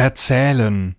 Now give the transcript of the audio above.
Verzählen.